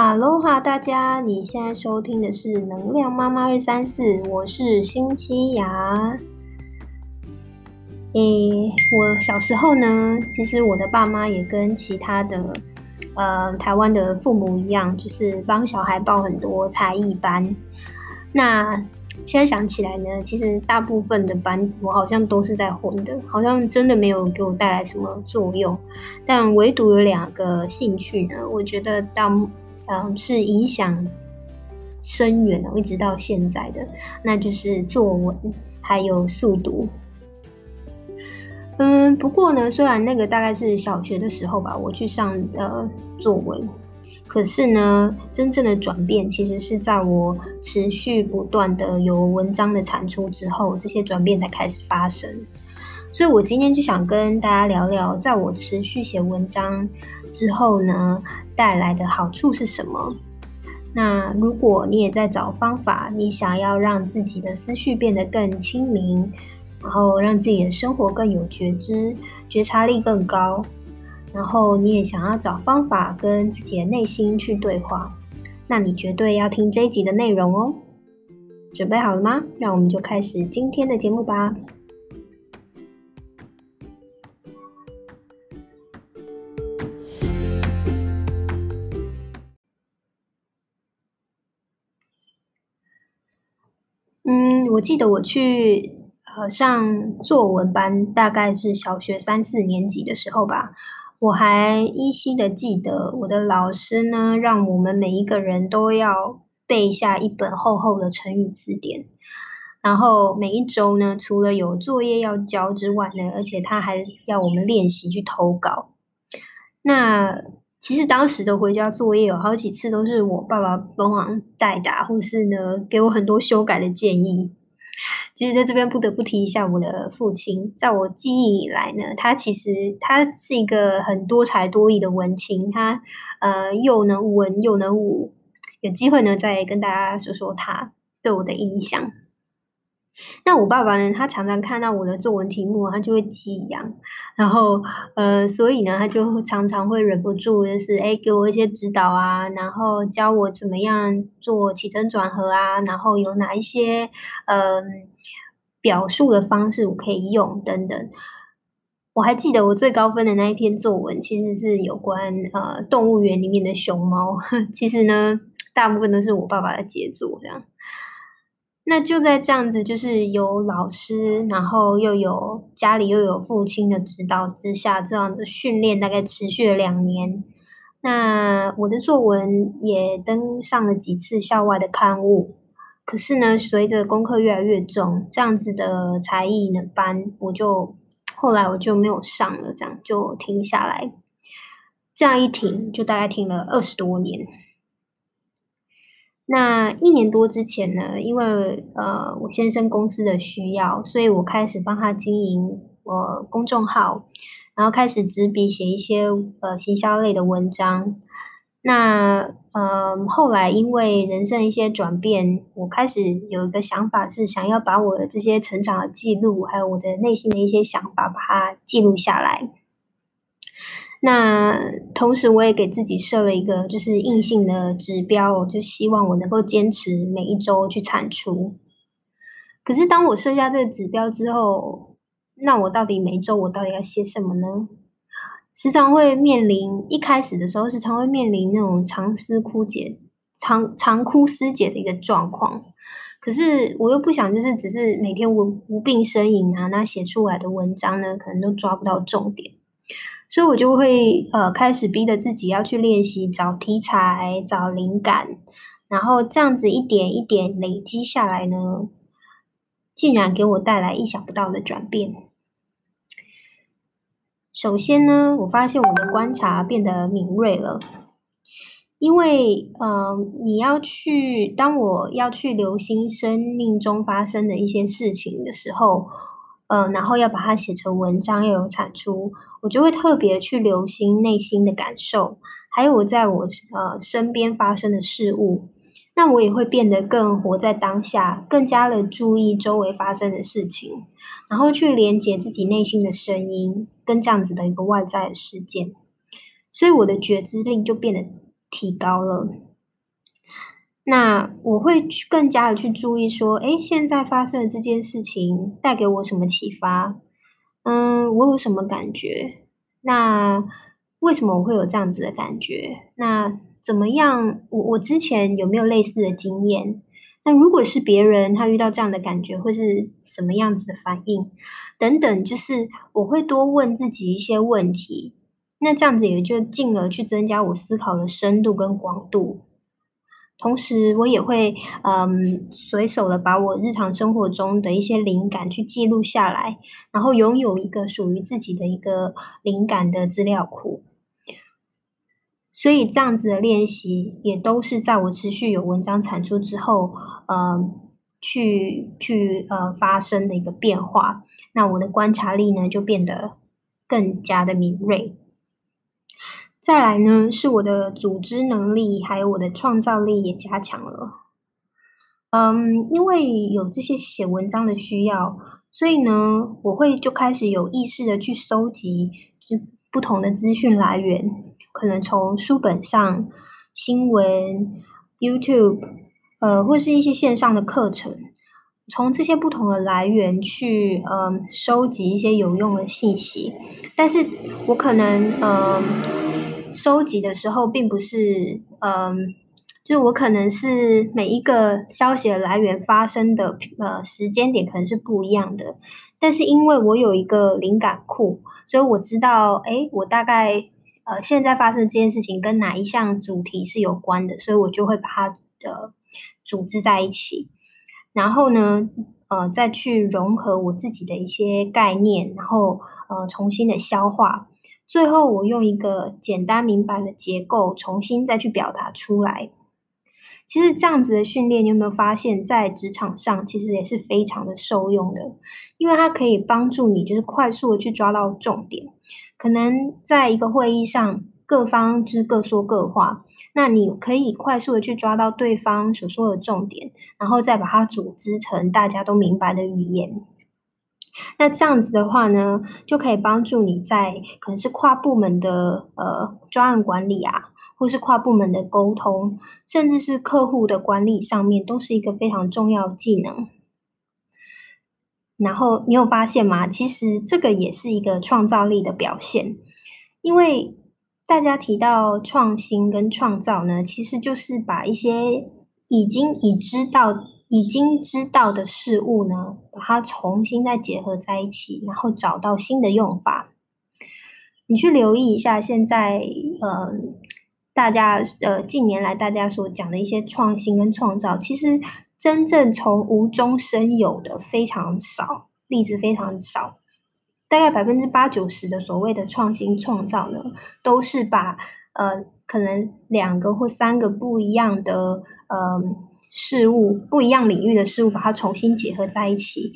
哈喽哈，大家，你现在收听的是能量妈妈二三四，我是新西亚。诶，我小时候呢，其实我的爸妈也跟其他的呃台湾的父母一样，就是帮小孩报很多才艺班。那现在想起来呢，其实大部分的班我好像都是在混的，好像真的没有给我带来什么作用。但唯独有两个兴趣呢，我觉得到。嗯，是影响深远的，一直到现在的，那就是作文还有速读。嗯，不过呢，虽然那个大概是小学的时候吧，我去上的作文，可是呢，真正的转变其实是在我持续不断的有文章的产出之后，这些转变才开始发生。所以我今天就想跟大家聊聊，在我持续写文章之后呢。带来的好处是什么？那如果你也在找方法，你想要让自己的思绪变得更清明，然后让自己的生活更有觉知、觉察力更高，然后你也想要找方法跟自己的内心去对话，那你绝对要听这一集的内容哦。准备好了吗？让我们就开始今天的节目吧。我记得我去呃上作文班，大概是小学三四年级的时候吧。我还依稀的记得，我的老师呢，让我们每一个人都要背下一本厚厚的成语字典。然后每一周呢，除了有作业要交之外呢，而且他还要我们练习去投稿。那其实当时的回家作业有好几次都是我爸爸帮忙代打，或是呢给我很多修改的建议。其实在这边不得不提一下我的父亲，在我记忆以来呢，他其实他是一个很多才多艺的文青，他呃又能文又能武，有机会呢再跟大家说说他对我的印象。那我爸爸呢？他常常看到我的作文题目，他就会激扬，然后呃，所以呢，他就常常会忍不住，就是哎，给我一些指导啊，然后教我怎么样做起承转合啊，然后有哪一些嗯表述的方式我可以用等等。我还记得我最高分的那一篇作文，其实是有关呃动物园里面的熊猫。其实呢，大部分都是我爸爸的杰作，这样。那就在这样子，就是有老师，然后又有家里又有父亲的指导之下，这样的训练大概持续了两年。那我的作文也登上了几次校外的刊物。可是呢，随着功课越来越重，这样子的才艺的班，我就后来我就没有上了，这样就停下来。这样一停，就大概停了二十多年。那一年多之前呢，因为呃我先生公司的需要，所以我开始帮他经营我公众号，然后开始执笔写一些呃行销类的文章。那呃后来因为人生一些转变，我开始有一个想法，是想要把我的这些成长的记录，还有我的内心的一些想法，把它记录下来。那同时，我也给自己设了一个就是硬性的指标，就希望我能够坚持每一周去产出。可是，当我设下这个指标之后，那我到底每周我到底要写什么呢？时常会面临一开始的时候，时常会面临那种长思枯竭、长长枯思竭的一个状况。可是，我又不想就是只是每天无无病呻吟啊，那写出来的文章呢，可能都抓不到重点。所以我就会呃开始逼着自己要去练习找题材、找灵感，然后这样子一点一点累积下来呢，竟然给我带来意想不到的转变。首先呢，我发现我的观察变得敏锐了，因为呃你要去当我要去留心生命中发生的一些事情的时候。嗯，然后要把它写成文章，要有产出，我就会特别去留心内心的感受，还有我在我呃身边发生的事物，那我也会变得更活在当下，更加的注意周围发生的事情，然后去连接自己内心的声音，跟这样子的一个外在的事件，所以我的觉知力就变得提高了。那我会更加的去注意说，哎，现在发生的这件事情带给我什么启发？嗯，我有什么感觉？那为什么我会有这样子的感觉？那怎么样？我我之前有没有类似的经验？那如果是别人他遇到这样的感觉，会是什么样子的反应？等等，就是我会多问自己一些问题。那这样子也就进而去增加我思考的深度跟广度。同时，我也会嗯随手的把我日常生活中的一些灵感去记录下来，然后拥有一个属于自己的一个灵感的资料库。所以这样子的练习，也都是在我持续有文章产出之后，呃，去去呃发生的一个变化。那我的观察力呢，就变得更加的敏锐。再来呢，是我的组织能力，还有我的创造力也加强了。嗯，因为有这些写文章的需要，所以呢，我会就开始有意识的去收集，就不同的资讯来源，可能从书本上、新闻、YouTube，呃，或是一些线上的课程，从这些不同的来源去，嗯，收集一些有用的信息。但是我可能，嗯。收集的时候，并不是，嗯，就我可能是每一个消息的来源发生的呃时间点可能是不一样的，但是因为我有一个灵感库，所以我知道，哎，我大概呃现在发生这件事情跟哪一项主题是有关的，所以我就会把它的组织在一起，然后呢，呃，再去融合我自己的一些概念，然后呃重新的消化。最后，我用一个简单明白的结构重新再去表达出来。其实这样子的训练，你有没有发现，在职场上其实也是非常的受用的，因为它可以帮助你就是快速的去抓到重点。可能在一个会议上，各方就是各说各话，那你可以快速的去抓到对方所说的重点，然后再把它组织成大家都明白的语言。那这样子的话呢，就可以帮助你在可能是跨部门的呃专案管理啊，或是跨部门的沟通，甚至是客户的管理上面，都是一个非常重要的技能。然后你有发现吗？其实这个也是一个创造力的表现，因为大家提到创新跟创造呢，其实就是把一些已经已知道。已经知道的事物呢，把它重新再结合在一起，然后找到新的用法。你去留意一下，现在呃，大家呃近年来大家所讲的一些创新跟创造，其实真正从无中生有的非常少，例子非常少。大概百分之八九十的所谓的创新创造呢，都是把呃可能两个或三个不一样的呃。事物不一样领域的事物，把它重新结合在一起，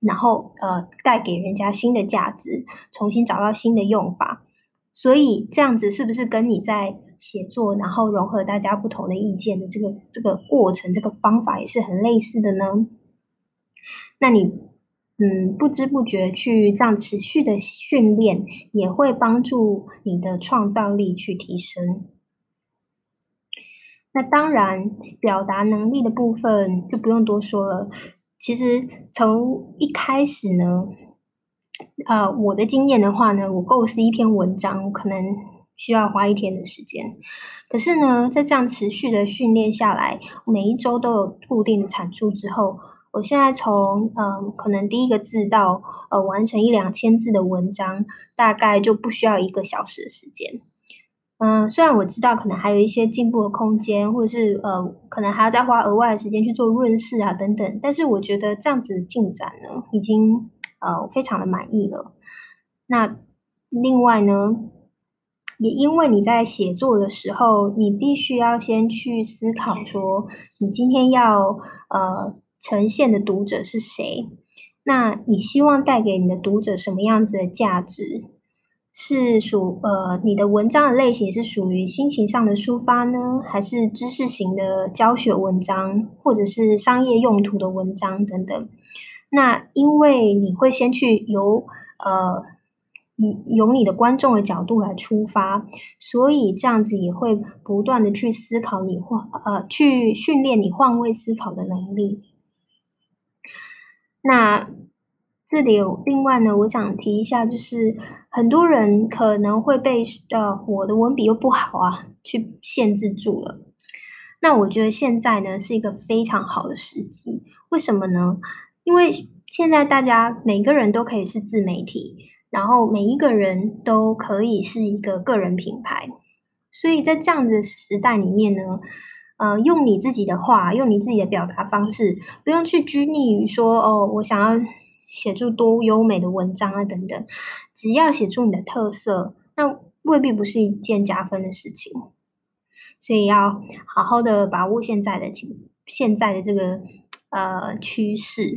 然后呃，带给人家新的价值，重新找到新的用法。所以这样子是不是跟你在写作，然后融合大家不同的意见的这个这个过程，这个方法也是很类似的呢？那你嗯，不知不觉去这样持续的训练，也会帮助你的创造力去提升。那当然，表达能力的部分就不用多说了。其实从一开始呢，呃，我的经验的话呢，我构思一篇文章可能需要花一天的时间。可是呢，在这样持续的训练下来，每一周都有固定的产出之后，我现在从嗯，可能第一个字到呃完成一两千字的文章，大概就不需要一个小时的时间。嗯，虽然我知道可能还有一些进步的空间，或者是呃，可能还要再花额外的时间去做润饰啊等等，但是我觉得这样子进展呢，已经呃非常的满意了。那另外呢，也因为你在写作的时候，你必须要先去思考说，你今天要呃呈现的读者是谁，那你希望带给你的读者什么样子的价值？是属呃，你的文章的类型是属于心情上的抒发呢，还是知识型的教学文章，或者是商业用途的文章等等？那因为你会先去由呃你由你的观众的角度来出发，所以这样子也会不断的去思考你换呃去训练你换位思考的能力。那这里有另外呢，我想提一下，就是很多人可能会被呃我的文笔又不好啊，去限制住了。那我觉得现在呢是一个非常好的时机，为什么呢？因为现在大家每个人都可以是自媒体。然后每一个人都可以是一个个人品牌，所以在这样的时代里面呢，呃，用你自己的话，用你自己的表达方式，不用去拘泥于说哦，我想要写出多优美的文章啊等等，只要写出你的特色，那未必不是一件加分的事情。所以要好好的把握现在的情，现在的这个呃趋势。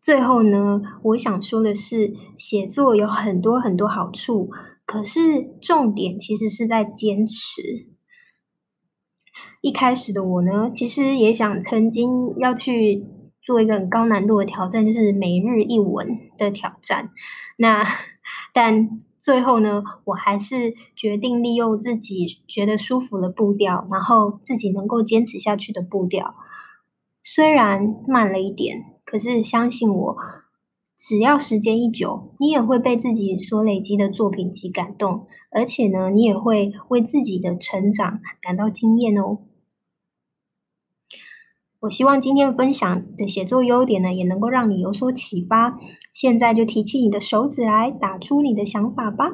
最后呢，我想说的是，写作有很多很多好处，可是重点其实是在坚持。一开始的我呢，其实也想曾经要去做一个很高难度的挑战，就是每日一文的挑战。那但最后呢，我还是决定利用自己觉得舒服的步调，然后自己能够坚持下去的步调，虽然慢了一点。可是相信我，只要时间一久，你也会被自己所累积的作品集感动，而且呢，你也会为自己的成长感到惊艳哦。我希望今天分享的写作优点呢，也能够让你有所启发。现在就提起你的手指来，打出你的想法吧。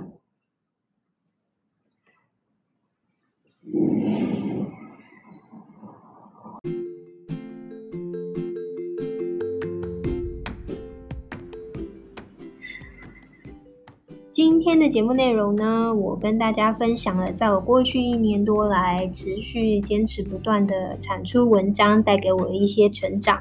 今天的节目内容呢，我跟大家分享了，在我过去一年多来持续坚持不断的产出文章，带给我的一些成长。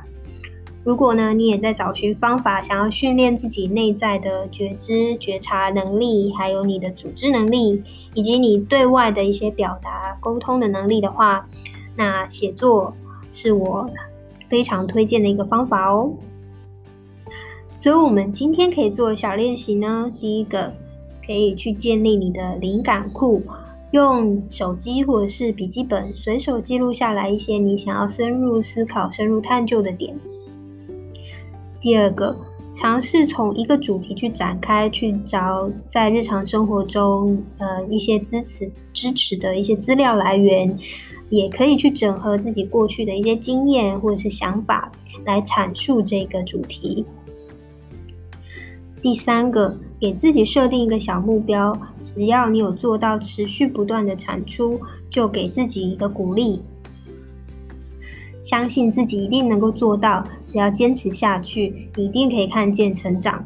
如果呢，你也在找寻方法，想要训练自己内在的觉知、觉察能力，还有你的组织能力，以及你对外的一些表达、沟通的能力的话，那写作是我非常推荐的一个方法哦。所以，我们今天可以做小练习呢，第一个。可以去建立你的灵感库，用手机或者是笔记本随手记录下来一些你想要深入思考、深入探究的点。第二个，尝试从一个主题去展开，去找在日常生活中呃一些支持支持的一些资料来源，也可以去整合自己过去的一些经验或者是想法来阐述这个主题。第三个，给自己设定一个小目标，只要你有做到持续不断的产出，就给自己一个鼓励，相信自己一定能够做到。只要坚持下去，一定可以看见成长。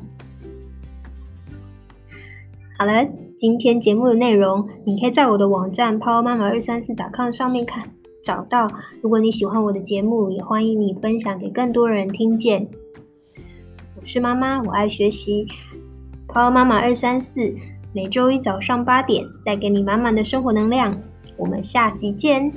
好了，今天节目的内容，你可以在我的网站 power 妈妈二三四 .com 上面看找到。如果你喜欢我的节目，也欢迎你分享给更多人听见。是妈妈，我爱学习。Power 妈妈二三四，每周一早上八点，带给你满满的生活能量。我们下集见。